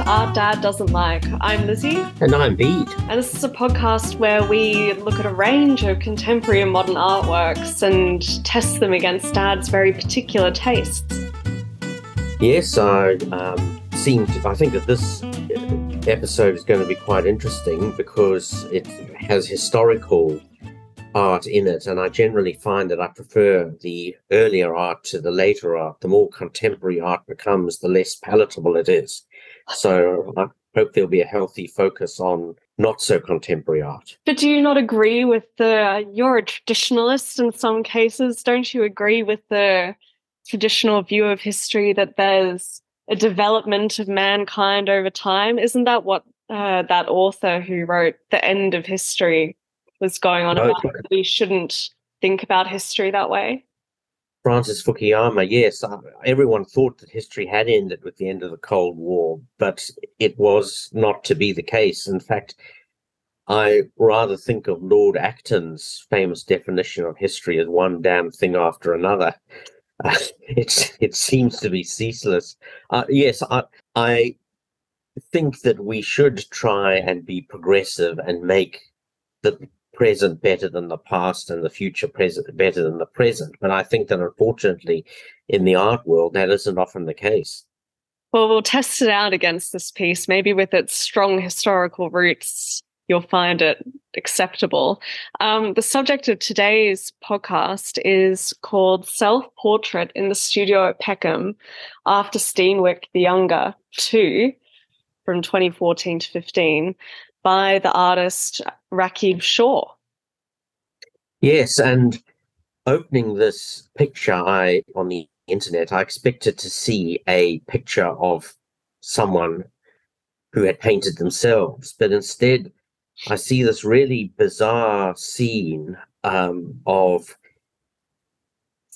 Art Dad Doesn't Like. I'm Lizzie. And I'm Bede. And this is a podcast where we look at a range of contemporary and modern artworks and test them against Dad's very particular tastes. Yes, I um, seem to, I think that this episode is going to be quite interesting because it has historical art in it, and I generally find that I prefer the earlier art to the later art. The more contemporary art becomes, the less palatable it is. So I hope there'll be a healthy focus on not so contemporary art. But do you not agree with the? You're a traditionalist in some cases, don't you? Agree with the traditional view of history that there's a development of mankind over time? Isn't that what uh, that author who wrote The End of History was going on about? We shouldn't think about history that way. Francis Fukuyama, yes, uh, everyone thought that history had ended with the end of the Cold War, but it was not to be the case. In fact, I rather think of Lord Acton's famous definition of history as one damn thing after another. Uh, it it seems to be ceaseless. Uh, yes, I I think that we should try and be progressive and make the present better than the past and the future present better than the present. But I think that unfortunately, in the art world, that isn't often the case. Well, we'll test it out against this piece. Maybe with its strong historical roots, you'll find it acceptable. Um, the subject of today's podcast is called Self Portrait in the Studio at Peckham after Steenwyck the Younger 2 from 2014 to 15 by the artist Raqib Shaw. Yes, and opening this picture I on the internet, I expected to see a picture of someone who had painted themselves, but instead I see this really bizarre scene um, of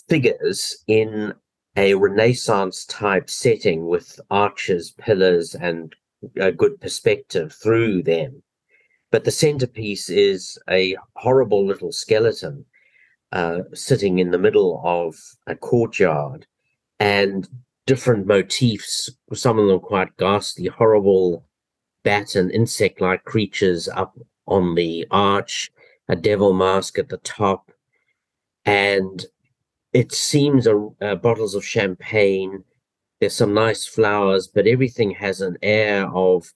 figures in a Renaissance type setting with arches, pillars, and a good perspective through them. But the centerpiece is a horrible little skeleton uh, sitting in the middle of a courtyard and different motifs, some of them quite ghastly, horrible bat and insect like creatures up on the arch, a devil mask at the top. And it seems a, uh, bottles of champagne. There's some nice flowers, but everything has an air of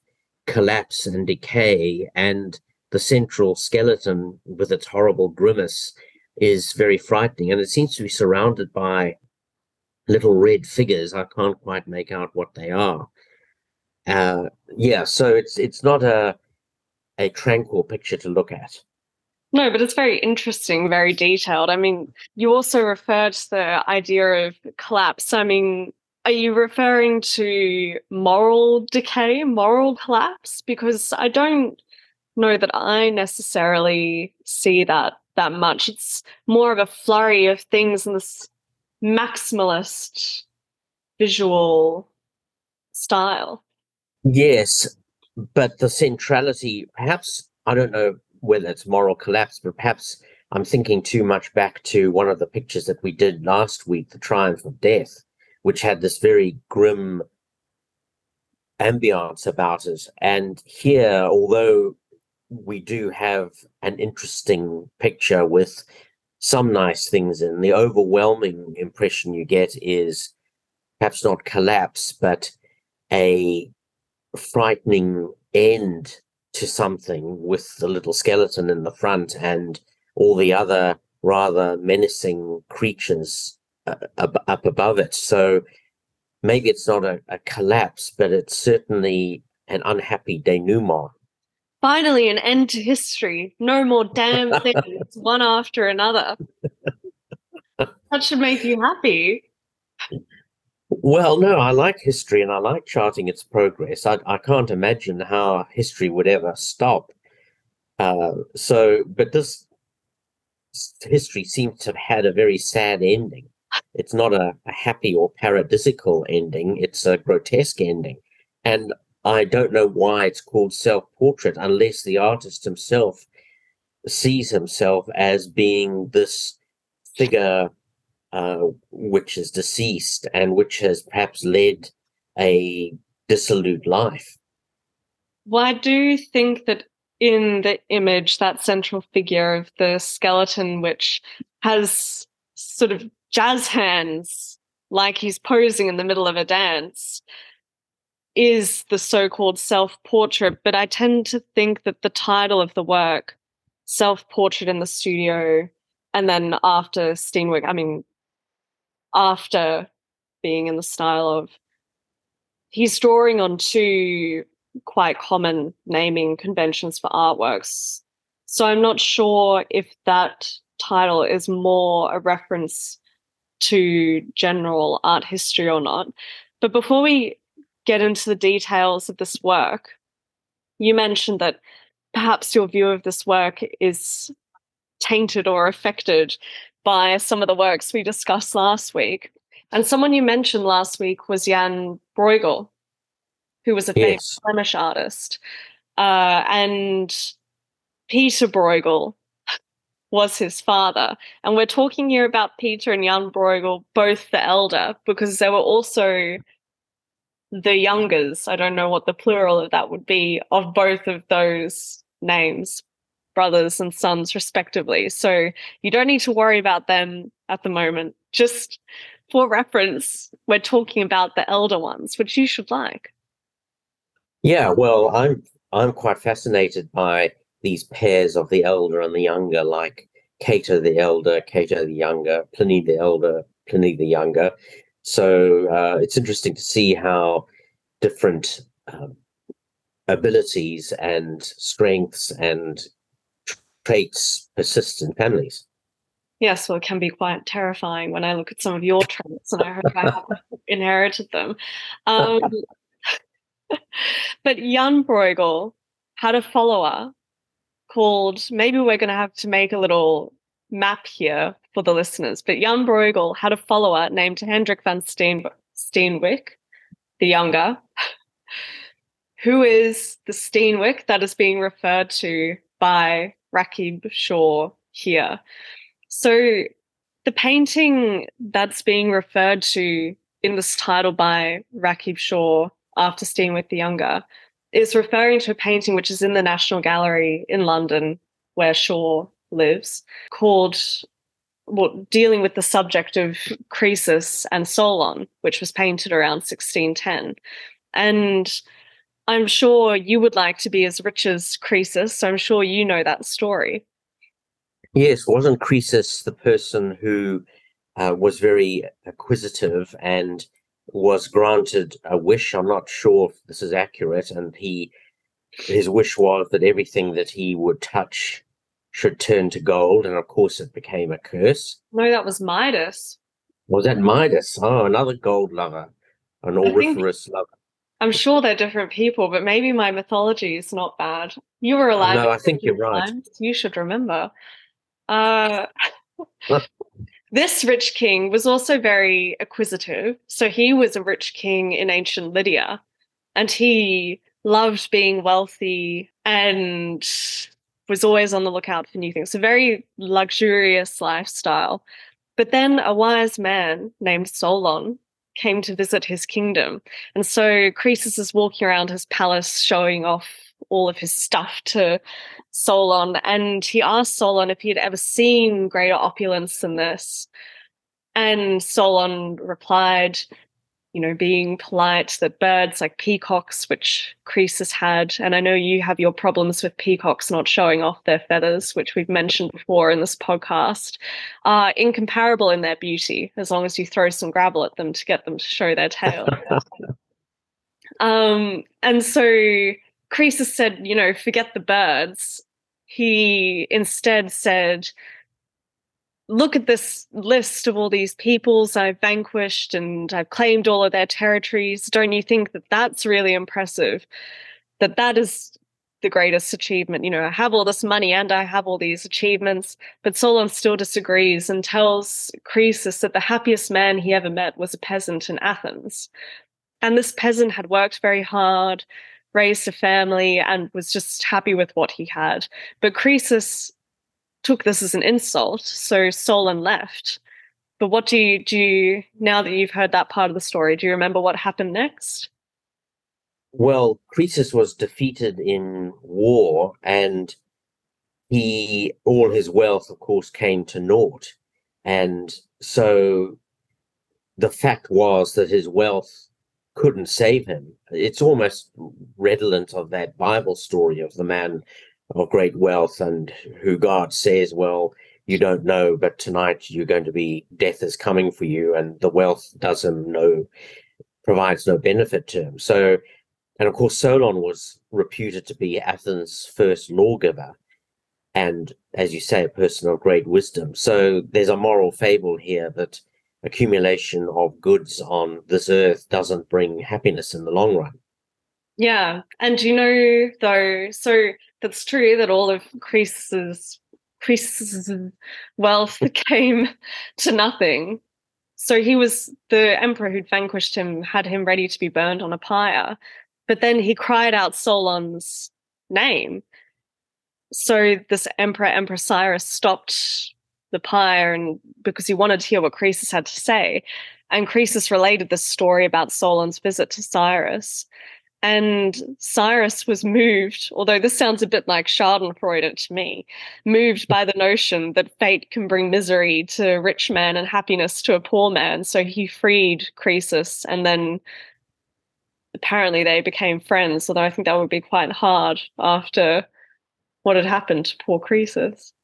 collapse and decay, and the central skeleton with its horrible grimace is very frightening. And it seems to be surrounded by little red figures. I can't quite make out what they are. Uh, yeah, so it's it's not a a tranquil picture to look at. No, but it's very interesting, very detailed. I mean, you also referred to the idea of collapse. I mean, are you referring to moral decay, moral collapse? Because I don't know that I necessarily see that that much. It's more of a flurry of things in this maximalist visual style. Yes, but the centrality, perhaps, I don't know whether it's moral collapse, but perhaps I'm thinking too much back to one of the pictures that we did last week, The Triumph of Death, which had this very grim ambiance about it. And here, although we do have an interesting picture with some nice things in, the overwhelming impression you get is perhaps not collapse, but a frightening end to something with the little skeleton in the front and all the other rather menacing creatures up, up above it. So maybe it's not a, a collapse, but it's certainly an unhappy denouement. Finally, an end to history. No more damn things, one after another. That should make you happy. Well, no, I like history and I like charting its progress. I, I can't imagine how history would ever stop. Uh, so, but this history seems to have had a very sad ending. It's not a, a happy or paradisical ending, it's a grotesque ending. And I don't know why it's called self portrait unless the artist himself sees himself as being this figure uh, which is deceased and which has perhaps led a dissolute life. Well, I do think that in the image, that central figure of the skeleton, which has sort of jazz hands, like he's posing in the middle of a dance, is the so called self portrait. But I tend to think that the title of the work, Self Portrait in the Studio, and then after Steenwyck, I mean, after being in the style of, he's drawing on two quite common naming conventions for artworks. So I'm not sure if that title is more a reference to general art history or not. But before we get into the details of this work, you mentioned that perhaps your view of this work is tainted or affected by some of the works we discussed last week. And someone you mentioned last week was Jan Bruegel, who was a yes. famous Flemish artist. Uh, and Peter Bruegel was his father. And we're talking here about Peter and Jan Bruegel, both the elder, because they were also the youngers. I don't know what the plural of that would be of both of those names, brothers and sons, respectively. So you don't need to worry about them at the moment. Just for reference, we're talking about the elder ones, which you should like. Yeah, well, I'm I'm quite fascinated by these pairs of the elder and the younger, like Cato the elder, Cato the younger, Pliny the elder, Pliny the younger. So uh, it's interesting to see how different um, abilities and strengths and traits persist in families. Yes, well, it can be quite terrifying when I look at some of your traits and I hope I have inherited them. Um, but Jan Bruegel had a follower called, maybe we're going to have to make a little map here for the listeners, but Jan Bruegel had a follower named Hendrick van Steen, Steenwyck, the younger, who is the Steenwyck that is being referred to by Raqib Shaw here. So the painting that's being referred to in this title by Raqib Shaw after Steenwyck the Younger is referring to a painting which is in the National Gallery in London, where Shaw lives, called well, dealing with the subject of Croesus and Solon, which was painted around 1610. And I'm sure you would like to be as rich as Croesus, so I'm sure you know that story. Yes, wasn't Croesus the person who uh, was very acquisitive and was granted a wish. I'm not sure if this is accurate, and he his wish was that everything that he would touch should turn to gold, and of course it became a curse. No, that was Midas. Was that Midas? Oh, another gold lover, an auriferous lover. I'm sure they're different people, but maybe my mythology is not bad. You were alive. No, I think you're right. You should remember. Uh, This rich king was also very acquisitive. So he was a rich king in ancient Lydia and he loved being wealthy and was always on the lookout for new things. A very luxurious lifestyle. But then a wise man named Solon came to visit his kingdom. And so Croesus is walking around his palace showing off all of his stuff to Solon. And he asked Solon if he had ever seen greater opulence than this. And Solon replied, you know, being polite, that birds like peacocks, which Croesus had, and I know you have your problems with peacocks not showing off their feathers, which we've mentioned before in this podcast, are incomparable in their beauty, as long as you throw some gravel at them to get them to show their tail. um, and so Croesus said, you know, forget the birds. He instead said, look at this list of all these peoples I've vanquished and I've claimed all of their territories. Don't you think that that's really impressive? That that is the greatest achievement. You know, I have all this money and I have all these achievements, but Solon still disagrees and tells Croesus that the happiest man he ever met was a peasant in Athens. And this peasant had worked very hard, raised a family and was just happy with what he had. But Croesus took this as an insult, so Solon left. But what do you do you, now that you've heard that part of the story? Do you remember what happened next? Well, Croesus was defeated in war, and he all his wealth, of course, came to naught. And so the fact was that his wealth couldn't save him. It's almost redolent of that Bible story of the man of great wealth and who God says, Well, you don't know, but tonight you're going to be death is coming for you, and the wealth does him no provides no benefit to him. So and of course Solon was reputed to be Athens' first lawgiver and as you say, a person of great wisdom. So there's a moral fable here that accumulation of goods on this earth doesn't bring happiness in the long run. Yeah. And you know, though, so that's true that all of Croesus's Croesus's wealth came to nothing. So he was the emperor who'd vanquished him, had him ready to be burned on a pyre. But then he cried out Solon's name. So this emperor, Emperor Cyrus, stopped the pyre and because he wanted to hear what Croesus had to say. And Croesus related this story about Solon's visit to Cyrus. And Cyrus was moved, although this sounds a bit like Schadenfreude to me, moved by the notion that fate can bring misery to a rich man and happiness to a poor man. So he freed Croesus and then apparently they became friends, although I think that would be quite hard after what had happened to poor Croesus.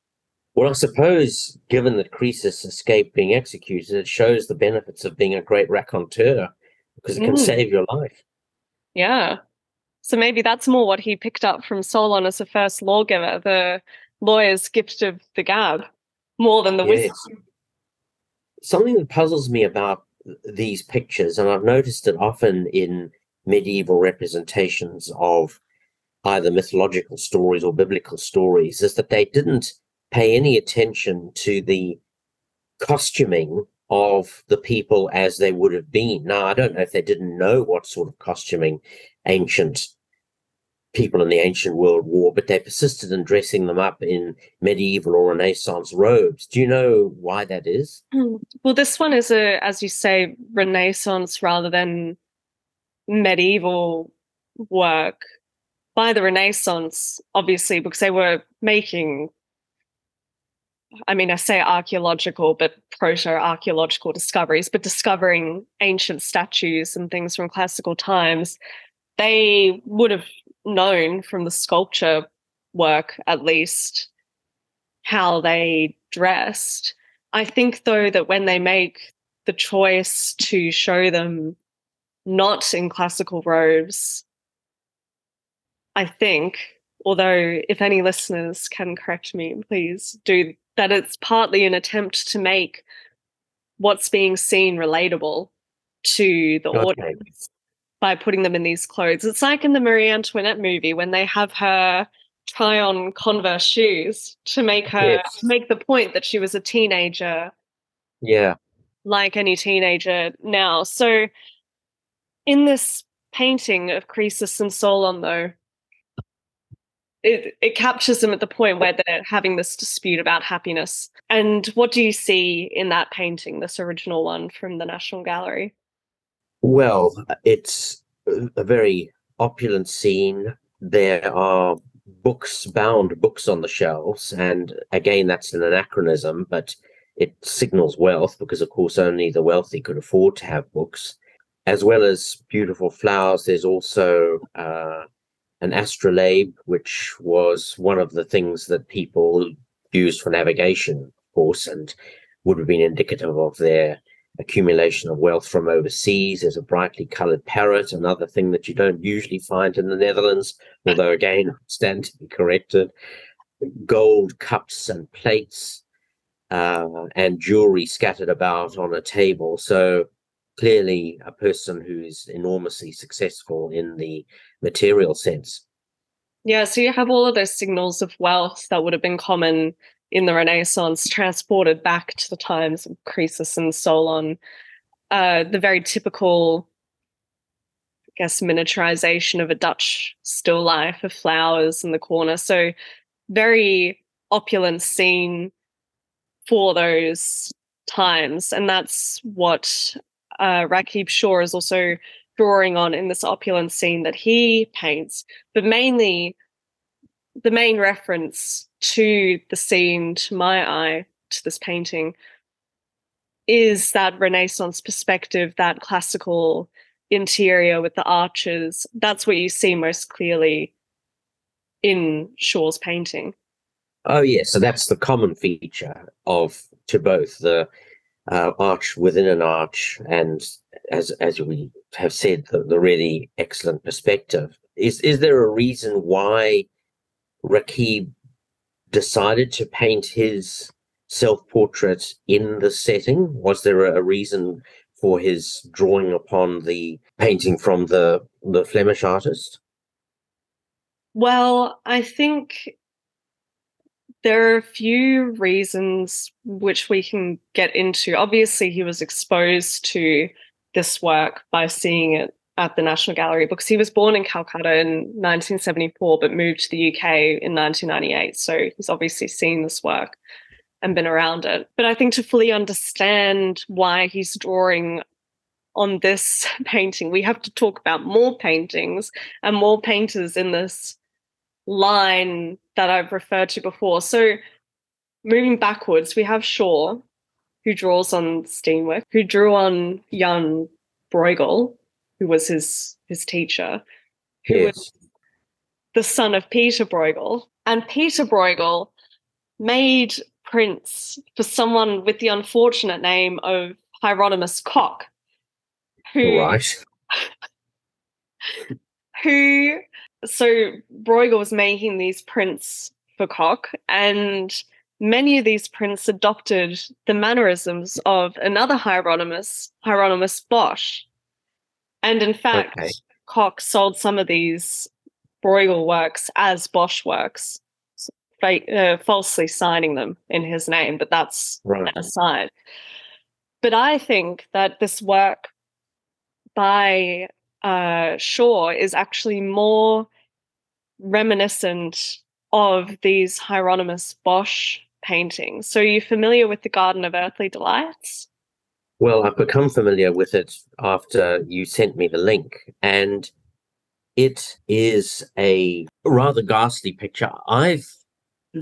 Well, I suppose, given that Croesus escaped being executed, it shows the benefits of being a great raconteur because it can mm. save your life. Yeah. So maybe that's more what he picked up from Solon as a first lawgiver, the lawyer's gift of the gab, more than the yes. wisdom. Something that puzzles me about these pictures, and I've noticed it often in medieval representations of either mythological stories or biblical stories, is that they didn't pay any attention to the costuming of the people as they would have been. Now, I don't know if they didn't know what sort of costuming ancient people in the ancient world wore, but they persisted in dressing them up in medieval or Renaissance robes. Do you know why that is? Hmm. Well, this one is a, as you say, Renaissance rather than medieval work by the Renaissance, obviously, because they were making I mean, I say archaeological, but proto archaeological discoveries, but discovering ancient statues and things from classical times, they would have known from the sculpture work, at least, how they dressed. I think, though, that when they make the choice to show them not in classical robes, I think, although if any listeners can correct me, please do that it's partly an attempt to make what's being seen relatable to the okay. audience by putting them in these clothes. It's like in the Marie Antoinette movie when they have her try on Converse shoes to make her yes. make the point that she was a teenager. Yeah. Like any teenager now. So in this painting of Croesus and Solon though, it, it captures them at the point where they're having this dispute about happiness. And what do you see in that painting, this original one from the National Gallery? Well, it's a very opulent scene. There are books, bound books on the shelves. And again, that's an anachronism, but it signals wealth because, of course, only the wealthy could afford to have books. As well as beautiful flowers, there's also uh, an astrolabe, which was one of the things that people used for navigation, of course, and would have been indicative of their accumulation of wealth from overseas. There's a brightly colored parrot, another thing that you don't usually find in the Netherlands, although again, stand to be corrected. Gold cups and plates uh, and jewelry scattered about on a table. So clearly a person who's enormously successful in the material sense. Yeah, so you have all of those signals of wealth that would have been common in the Renaissance transported back to the times of Croesus and Solon. Uh, the very typical, I guess, miniaturization of a Dutch still life of flowers in the corner. So, very opulent scene for those times. And that's what uh, Raqib Shaw is also drawing on in this opulent scene that he paints, but mainly the main reference to the scene, to my eye, to this painting, is that Renaissance perspective, that classical interior with the arches. That's what you see most clearly in Shaw's painting. Oh, yes. Yeah. So that's the common feature of to both the uh, arch within an arch and as as we have said the, the really excellent perspective. Is is there a reason why Raqib decided to paint his self-portrait in the setting? Was there a reason for his drawing upon the painting from the the Flemish artist? Well i think there are a few reasons which we can get into. Obviously, he was exposed to this work by seeing it at the National Gallery because he was born in Calcutta in 1974 but moved to the UK in 1998. So he's obviously seen this work and been around it. But I think to fully understand why he's drawing on this painting, we have to talk about more paintings and more painters in this line that I've referred to before. So moving backwards, we have Shaw, who draws on Steenwyck, who drew on Jan Bruegel, who was his his teacher, who yes. was the son of Peter Bruegel. And Peter Bruegel made prints for someone with the unfortunate name of Hieronymus Cock, who right. who so Bruegel was making these prints for Cock, and many of these prints adopted the mannerisms of another Hieronymus, Hieronymus Bosch. And in fact, okay. Cock sold some of these Bruegel works as Bosch works, uh, falsely signing them in his name, but that's right. aside. But I think that this work by uh, Shaw is actually more reminiscent of these Hieronymus Bosch paintings. So, are you familiar with the Garden of Earthly Delights? Well, I've become familiar with it after you sent me the link, and it is a rather ghastly picture. I've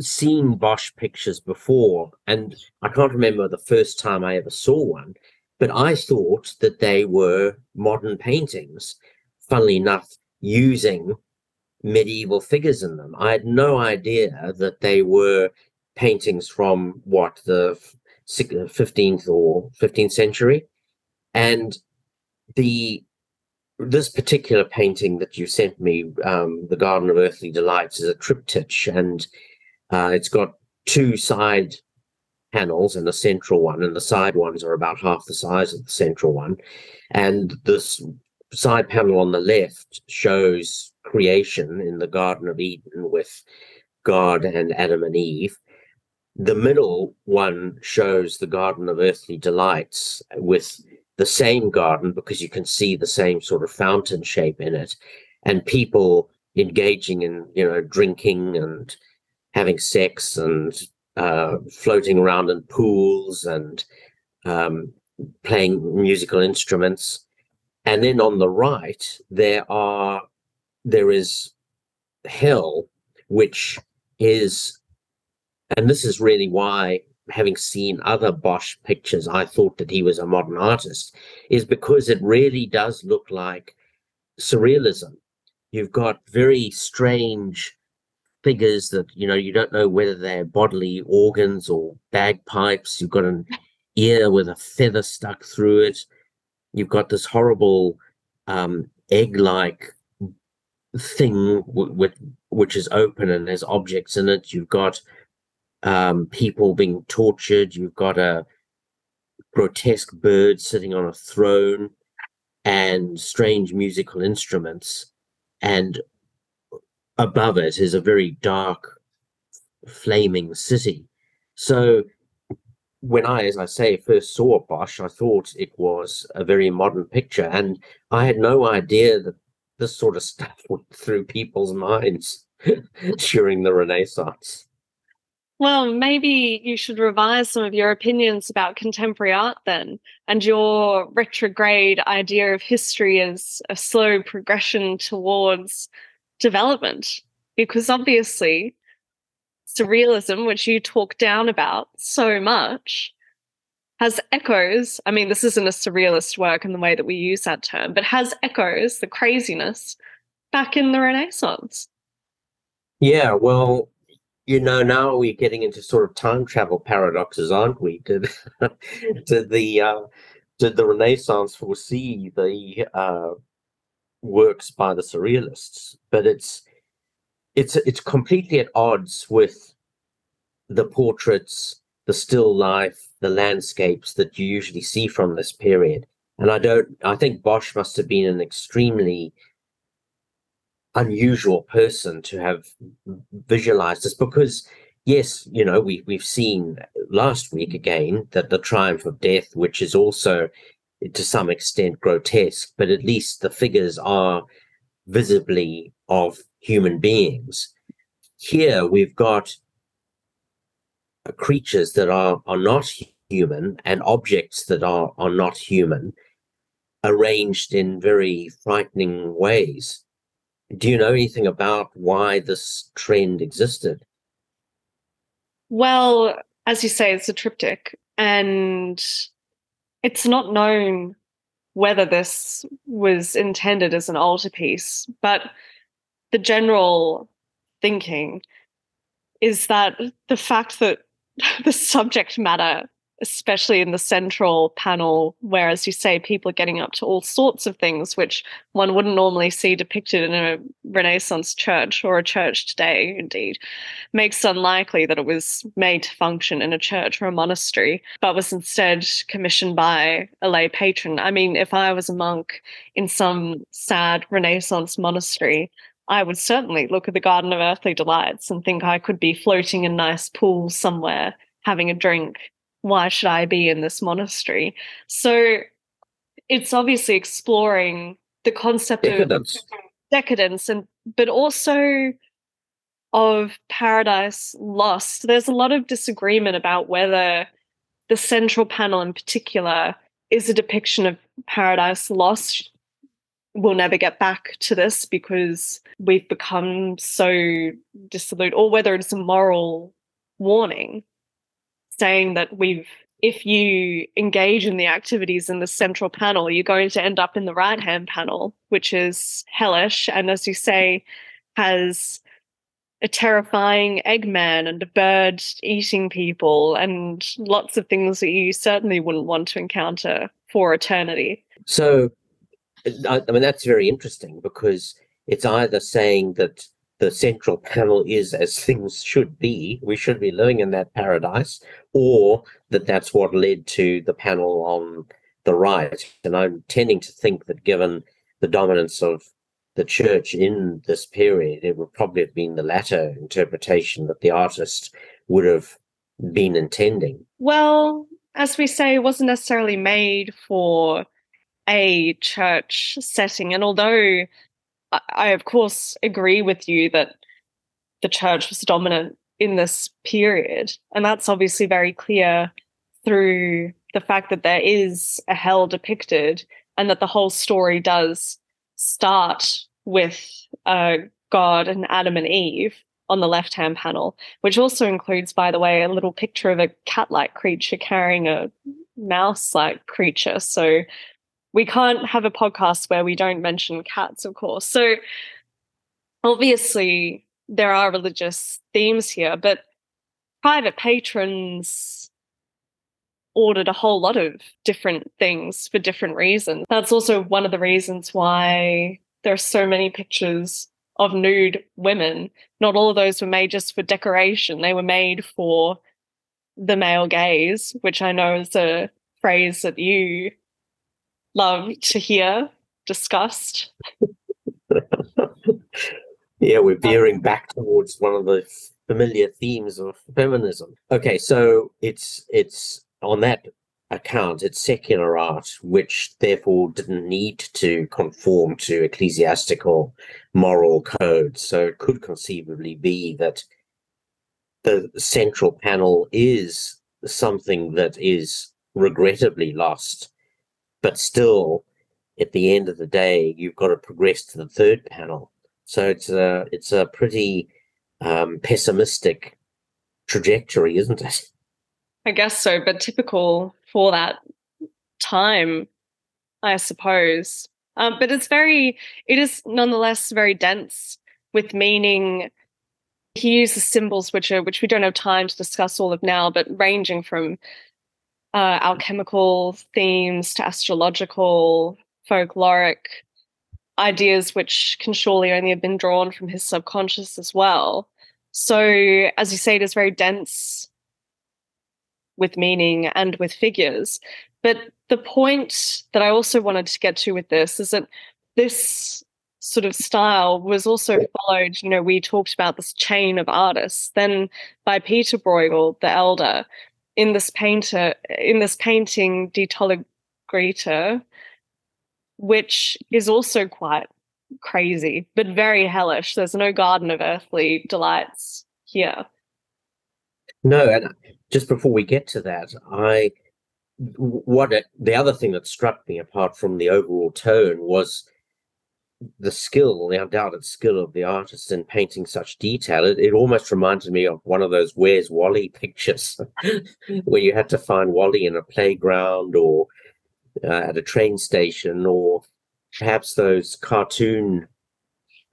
seen Bosch pictures before, and I can't remember the first time I ever saw one, but I thought that they were modern paintings, funnily enough, using medieval figures in them. I had no idea that they were paintings from what the 15th or 15th century. And the this particular painting that you sent me, um, the Garden of Earthly Delights, is a triptych, and uh, it's got two side panels and a central one, and the side ones are about half the size of the central one. And this side panel on the left shows creation in the Garden of Eden with God and Adam and Eve. The middle one shows the Garden of Earthly Delights with the same garden because you can see the same sort of fountain shape in it and people engaging in, you know, drinking and having sex and uh, floating around in pools and um, playing musical instruments. And then on the right, there are there is hell, which is, and this is really why, having seen other Bosch pictures, I thought that he was a modern artist, is because it really does look like surrealism. You've got very strange figures that you know you don't know whether they're bodily organs or bagpipes. You've got an ear with a feather stuck through it. You've got this horrible um, egg-like thing with which is open and there's objects in it. You've got um, people being tortured. You've got a grotesque bird sitting on a throne and strange musical instruments. And above it is a very dark, flaming city. So when I, as I say, first saw Bosch, I thought it was a very modern picture. And I had no idea that this sort of stuff went through people's minds during the Renaissance. Well, maybe you should revise some of your opinions about contemporary art then, and your retrograde idea of history as a slow progression towards development. Because obviously, surrealism, which you talk down about so much, has echoes. I mean, this isn't a surrealist work in the way that we use that term, but has echoes, the craziness, back in the Renaissance. Yeah, well, you know, now we're getting into sort of time travel paradoxes, aren't we? Did did the uh, did the Renaissance foresee the uh, works by the Surrealists? But it's it's it's completely at odds with the portraits, the still life, the landscapes that you usually see from this period. And I don't. I think Bosch must have been an extremely unusual person to have visualized this because yes you know we we've seen last week again that the triumph of death which is also to some extent grotesque but at least the figures are visibly of human beings here we've got creatures that are are not human and objects that are are not human arranged in very frightening ways do you know anything about why this trend existed? Well, as you say, it's a triptych, and it's not known whether this was intended as an altarpiece, but the general thinking is that the fact that the subject matter especially in the central panel, where, as you say, people are getting up to all sorts of things which one wouldn't normally see depicted in a Renaissance church or a church today, indeed, makes unlikely that it was made to function in a church or a monastery, but was instead commissioned by a lay patron. I mean, if I was a monk in some sad Renaissance monastery, I would certainly look at the Garden of Earthly Delights and think I could be floating in nice pools somewhere having a drink why should I be in this monastery? So it's obviously exploring the concept decadence. of decadence and but also of paradise lost. There's a lot of disagreement about whether the central panel in particular is a depiction of paradise lost. We'll never get back to this because we've become so dissolute, or whether it's a moral warning saying that we've if you engage in the activities in the central panel, you're going to end up in the right hand panel, which is hellish. And as you say, has a terrifying Eggman and a bird eating people and lots of things that you certainly wouldn't want to encounter for eternity. So, I, I mean, that's very interesting because it's either saying that the central panel is as things should be, we should be living in that paradise, or that that's what led to the panel on the right. And I'm tending to think that given the dominance of the church in this period, it would probably have been the latter interpretation that the artist would have been intending. Well, as we say, it wasn't necessarily made for a church setting. And although I, of course, agree with you that the church was dominant in this period. And that's obviously very clear through the fact that there is a hell depicted and that the whole story does start with uh, God and Adam and Eve on the left hand panel, which also includes, by the way, a little picture of a cat like creature carrying a mouse like creature. So we can't have a podcast where we don't mention cats, of course. So obviously there are religious themes here, but private patrons ordered a whole lot of different things for different reasons. That's also one of the reasons why there are so many pictures of nude women. Not all of those were made just for decoration, they were made for the male gaze, which I know is a phrase that you love to hear discussed. yeah, we're um, veering back towards one of the familiar themes of feminism. Okay, so it's it's on that account, it's secular art, which therefore didn't need to conform to ecclesiastical moral codes. So it could conceivably be that the central panel is something that is regrettably lost, but still, at the end of the day, you've got to progress to the third panel. So it's a it's a pretty um, pessimistic trajectory, isn't it? I guess so, but typical for that time, I suppose. Um, but it's very, it is nonetheless very dense with meaning. He uses symbols which are, which we don't have time to discuss all of now, but ranging from uh, alchemical themes to astrological, folkloric ideas, which can surely only have been drawn from his subconscious as well. So, as you say, it is very dense with meaning and with figures. But the point that I also wanted to get to with this is that this sort of style was also followed, you know, we talked about this chain of artists, then by Peter Bruegel, the elder, in this painter, in this painting, tolle which is also quite crazy, but very hellish. There's no garden of earthly delights here. No, and just before we get to that, I what it, the other thing that struck me apart from the overall tone was the skill, the undoubted skill of the artist in painting such detail. It, it almost reminded me of one of those Where's Wally pictures where you had to find Wally in a playground or uh, at a train station or perhaps those cartoon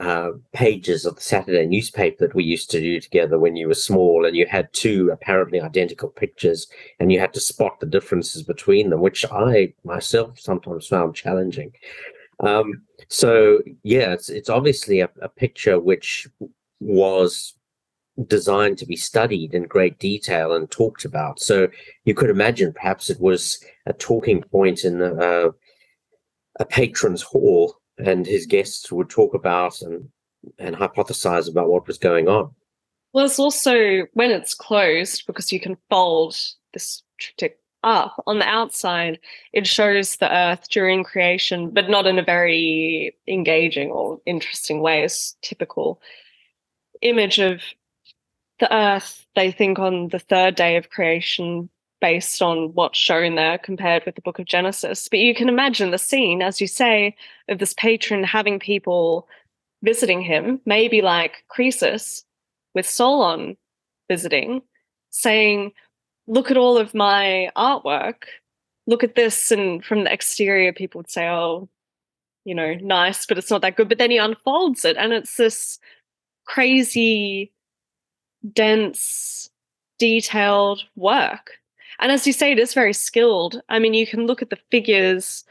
uh, pages of the Saturday newspaper that we used to do together when you were small, and you had two apparently identical pictures, and you had to spot the differences between them, which I myself sometimes found challenging. Um, so yeah, it's it's obviously a, a picture which was designed to be studied in great detail and talked about. So you could imagine perhaps it was a talking point in uh, a patron's hall and his guests would talk about and and hypothesize about what was going on. Well, it's also when it's closed because you can fold this triptych up on the outside. It shows the Earth during creation, but not in a very engaging or interesting way. It's typical image of the Earth. They think on the third day of creation based on what's shown there compared with the book of Genesis. But you can imagine the scene, as you say, of this patron having people visiting him, maybe like Croesus with Solon visiting, saying, Look at all of my artwork. Look at this. And from the exterior, people would say, Oh, you know, nice, but it's not that good. But then he unfolds it, and it's this crazy, dense, detailed work and as you say, it is very skilled. I mean, you can look at the figures,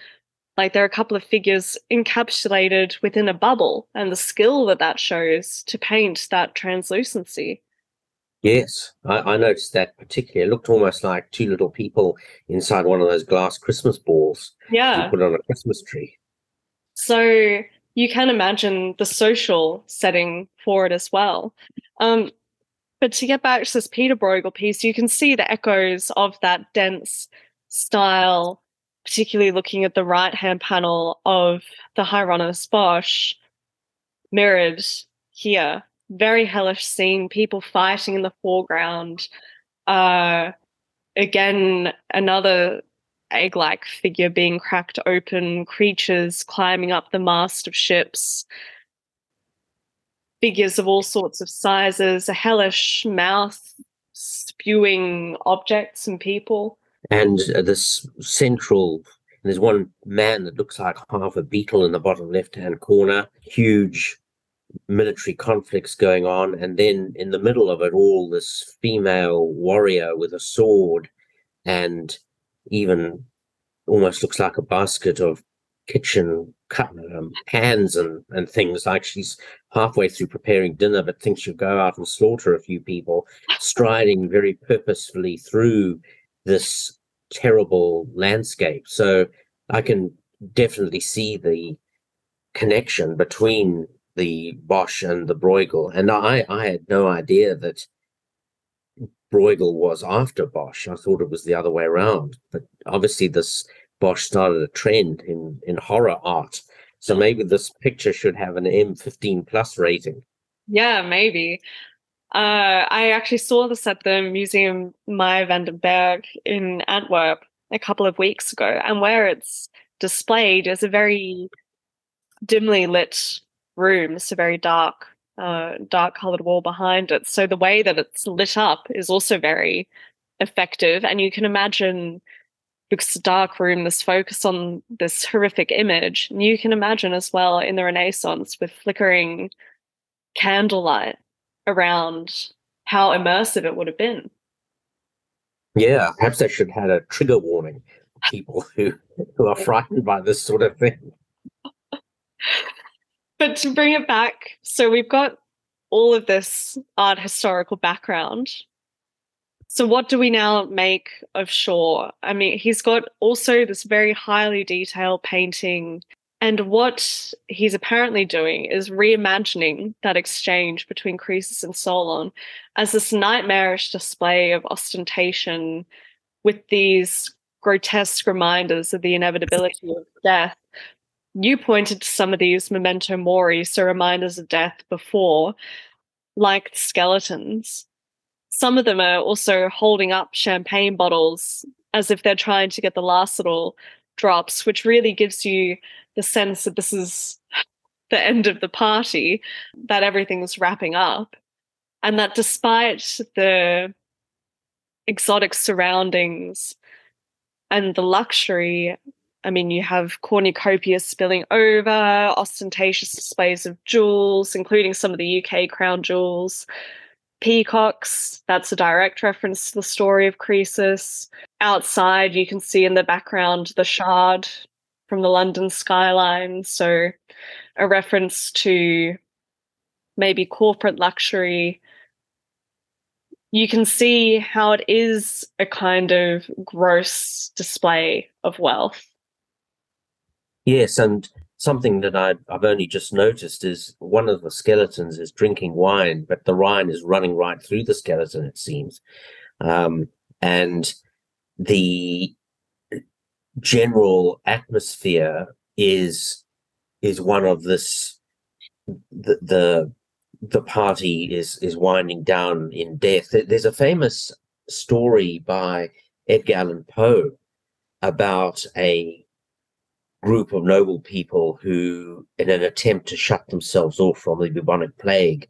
like there are a couple of figures encapsulated within a bubble, and the skill that that shows to paint that translucency. Yes, I, I noticed that particularly. It looked almost like two little people inside one of those glass Christmas balls. Yeah. put on a Christmas tree. So you can imagine the social setting for it as well. Um, but to get back to this Peter Bruegel piece, you can see the echoes of that dense style, particularly looking at the right hand panel of the Hieronymus Bosch mirrored here. Very hellish scene, people fighting in the foreground. Uh, again, another egg like figure being cracked open, creatures climbing up the mast of ships figures of all sorts of sizes, a hellish mouth spewing objects and people. And uh, this central, there's one man that looks like half a beetle in the bottom left hand corner, huge military conflicts going on. And then in the middle of it all, this female warrior with a sword and even almost looks like a basket of kitchen um, pans and, and things like she's halfway through preparing dinner but thinks she'll go out and slaughter a few people striding very purposefully through this terrible landscape so i can definitely see the connection between the bosch and the bruegel and i i had no idea that bruegel was after bosch i thought it was the other way around but obviously this Bosch started a trend in, in horror art. So maybe this picture should have an M15 plus rating. Yeah, maybe. Uh, I actually saw this at the Museum Mayer van den Bergh in Antwerp a couple of weeks ago, and where it's displayed is a very dimly lit room, it's a very dark, uh, dark colored wall behind it. So the way that it's lit up is also very effective, and you can imagine because it's a dark room, this focus on this horrific image. And you can imagine as well in the Renaissance with flickering candlelight around how immersive it would have been. Yeah, perhaps I should have had a trigger warning people who, who are frightened by this sort of thing. but to bring it back, so we've got all of this art historical background so, what do we now make of Shaw? I mean, he's got also this very highly detailed painting, and what he's apparently doing is reimagining that exchange between Croesus and Solon as this nightmarish display of ostentation with these grotesque reminders of the inevitability of death. You pointed to some of these memento mori, so reminders of death before, like skeletons some of them are also holding up champagne bottles as if they're trying to get the last little drops, which really gives you the sense that this is the end of the party, that everything's wrapping up. And that despite the exotic surroundings and the luxury, I mean, you have cornucopias spilling over, ostentatious displays of jewels, including some of the UK crown jewels, peacocks. That's a direct reference to the story of Croesus. Outside, you can see in the background the shard from the London skyline. So, a reference to maybe corporate luxury. You can see how it is a kind of gross display of wealth. Yes, and something that I, have only just noticed is one of the skeletons is drinking wine, but the wine is running right through the skeleton, it seems. Um, and the general atmosphere is is one of this the the, the party is is winding down in death. There's a famous story by Edgar Allan Poe about a group of noble people who, in an attempt to shut themselves off from the bubonic plague,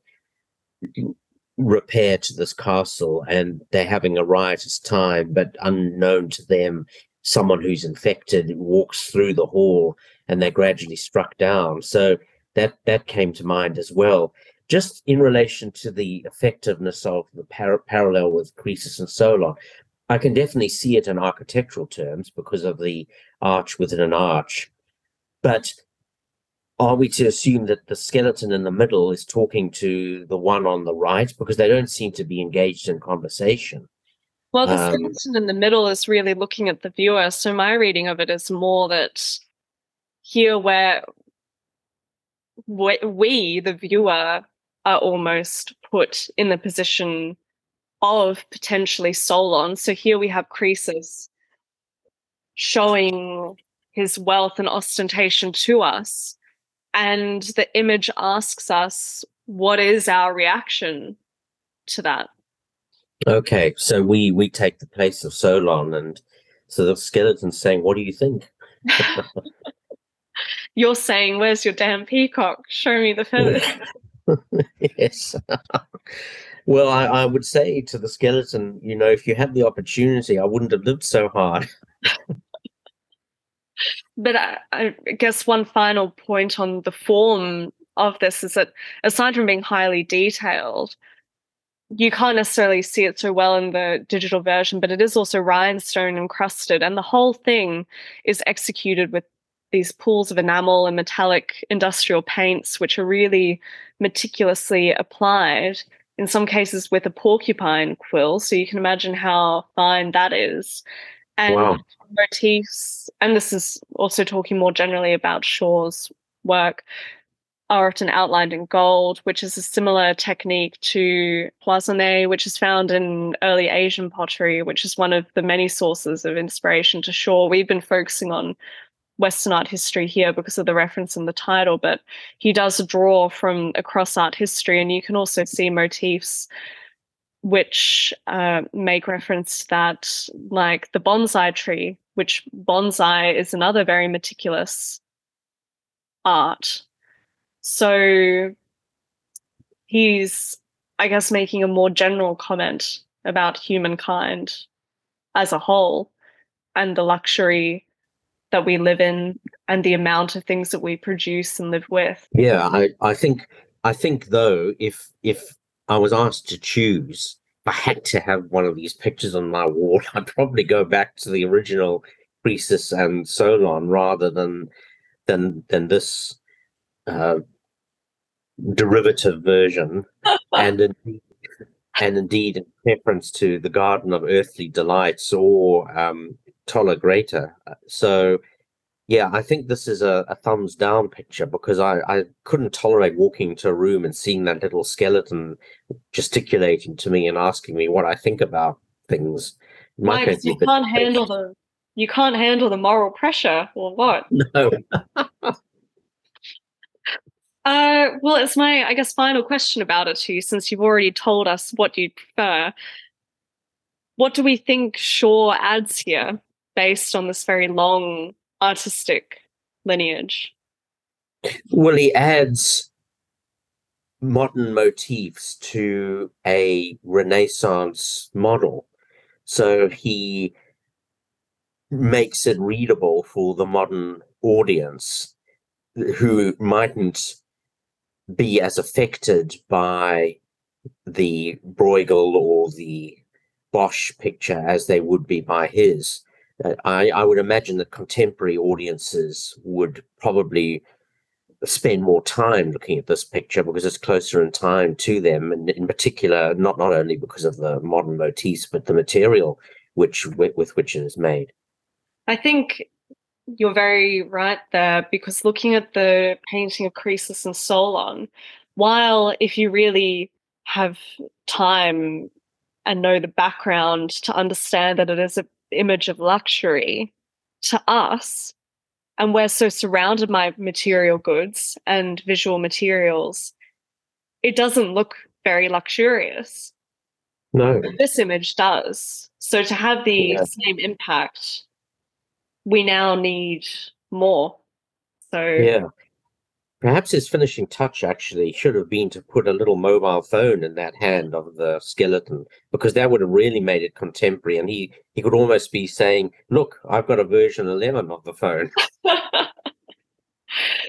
repair to this castle and they're having a riotous time, but unknown to them, someone who's infected walks through the hall and they're gradually struck down. So that that came to mind as well. Just in relation to the effectiveness of the par- parallel with Croesus and Solon, I can definitely see it in architectural terms because of the arch within an arch. But are we to assume that the skeleton in the middle is talking to the one on the right? Because they don't seem to be engaged in conversation. Well, the um, skeleton in the middle is really looking at the viewer. So my reading of it is more that here where we, the viewer, are almost put in the position of potentially Solon. So here we have Croesus showing his wealth and ostentation to us. And the image asks us, what is our reaction to that? Okay, so we we take the place of Solon, and so the skeleton's saying, "What do you think?" You're saying, "Where's your damn peacock? Show me the feathers." yes. Well, I, I would say to the skeleton, you know, if you had the opportunity, I wouldn't have lived so hard but I, I guess one final point on the form of this is that aside from being highly detailed, you can't necessarily see it so well in the digital version, but it is also rhinestone encrusted, and the whole thing is executed with these pools of enamel and metallic industrial paints, which are really meticulously applied. In some cases, with a porcupine quill, so you can imagine how fine that is. And wow motifs, and this is also talking more generally about Shaw's work, are often outlined in gold, which is a similar technique to cloisonne, which is found in early Asian pottery, which is one of the many sources of inspiration to Shaw. We've been focusing on Western art history here because of the reference in the title, but he does draw from across art history, and you can also see motifs which uh, make reference to that, like the bonsai tree, which bonsai is another very meticulous art. So he's, I guess, making a more general comment about humankind as a whole and the luxury that we live in and the amount of things that we produce and live with. Yeah, I, I think I think though, if if I was asked to choose, I had to have one of these pictures on my wall, I'd probably go back to the original Croesus and Solon rather than than than this uh, derivative version. and indeed, and indeed, in reference to the Garden of Earthly Delights or um, Dulle Griet. So, yeah, I think this is a, a thumbs down picture because I, I couldn't tolerate walking into a room and seeing that little skeleton gesticulating to me and asking me what I think about things. My Mike, you can't handle the you can't handle the moral pressure, or what? No. Uh, well, it's my, I guess, final question about it too, since you've already told us what you prefer. What do we think Shaw adds here based on this very long artistic lineage? Well, he adds modern motifs to a Renaissance model. So he makes it readable for the modern audience who mightn't be as affected by the Bruegel or the Bosch picture as they would be by his. I, I would imagine that contemporary audiences would probably spend more time looking at this picture because it's closer in time to them, and in particular, not not only because of the modern motifs, but the material which with, with which it is made. I think you're very right there because looking at the painting of Croesus and Solon, while if you really have time and know the background to understand that it is an image of luxury to us, and we're so surrounded by material goods and visual materials, it doesn't look very luxurious. No. But this image does. So to have the yeah. same impact we now need more. So yeah, perhaps his finishing touch actually should have been to put a little mobile phone in that hand of the skeleton because that would have really made it contemporary, and he he could almost be saying, "Look, I've got a version eleven of the phone."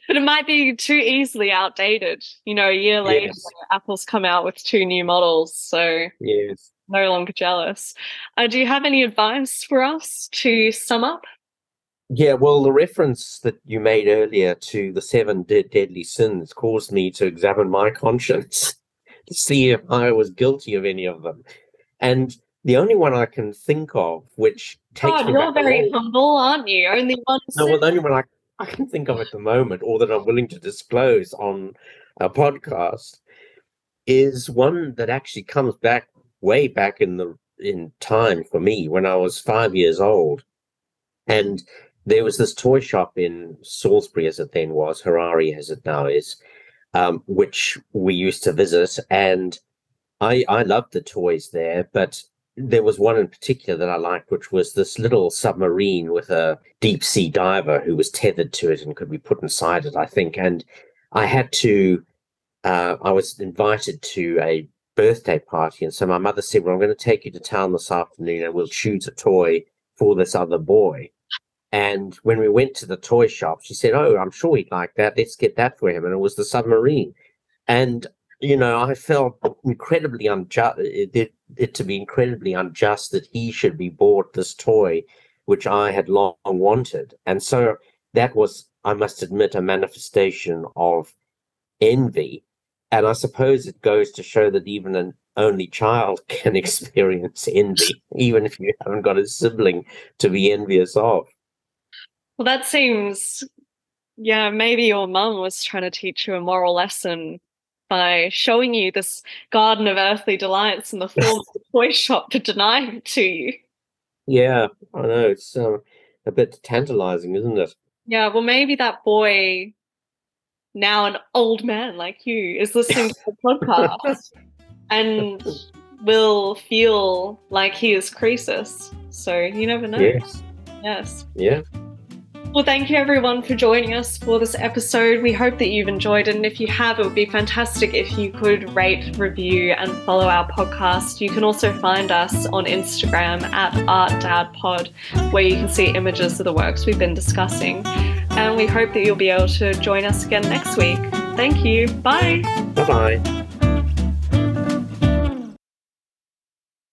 but it might be too easily outdated. You know, a year later, yes. Apple's come out with two new models, so yes, no longer jealous. Uh, do you have any advice for us to sum up yeah, well, the reference that you made earlier to the seven de- deadly sins caused me to examine my conscience to see if I was guilty of any of them. And the only one I can think of, which takes God, you're very humble, aren't you? Only one. No, well, the only one I, I can think of at the moment, or that I'm willing to disclose on a podcast, is one that actually comes back way back in the in time for me when I was five years old, and there was this toy shop in Salisbury, as it then was, Harare as it now is, um, which we used to visit, and I I loved the toys there, but there was one in particular that I liked, which was this little submarine with a deep sea diver who was tethered to it and could be put inside it, I think. And I had to, uh, I was invited to a birthday party. And so my mother said, Well, I'm going to take you to town this afternoon and we'll choose a toy for this other boy. And when we went to the toy shop, she said, Oh, I'm sure he'd like that. Let's get that for him. And it was the submarine. And, you know, I felt incredibly unjust, it, it to be incredibly unjust that he should be bought this toy, which I had long wanted. And so that was, I must admit, a manifestation of envy. And I suppose it goes to show that even an only child can experience envy, even if you haven't got a sibling to be envious of. Well, that seems, yeah, maybe your mum was trying to teach you a moral lesson by showing you this garden of earthly delights in the form of a toy shop to deny it to you. Yeah, I know. It's um, a bit tantalizing, isn't it? Yeah, well, maybe that boy, now an old man like you, is listening to the podcast and will feel like he is Croesus. So you never know. Yes. Yes. Yeah. Well, thank you everyone for joining us for this episode. We hope that you've enjoyed it. And if you have, it would be fantastic if you could rate, review, and follow our podcast. You can also find us on Instagram at ArtDadPod, where you can see images of the works we've been discussing. And we hope that you'll be able to join us again next week. Thank you. Bye. Bye bye.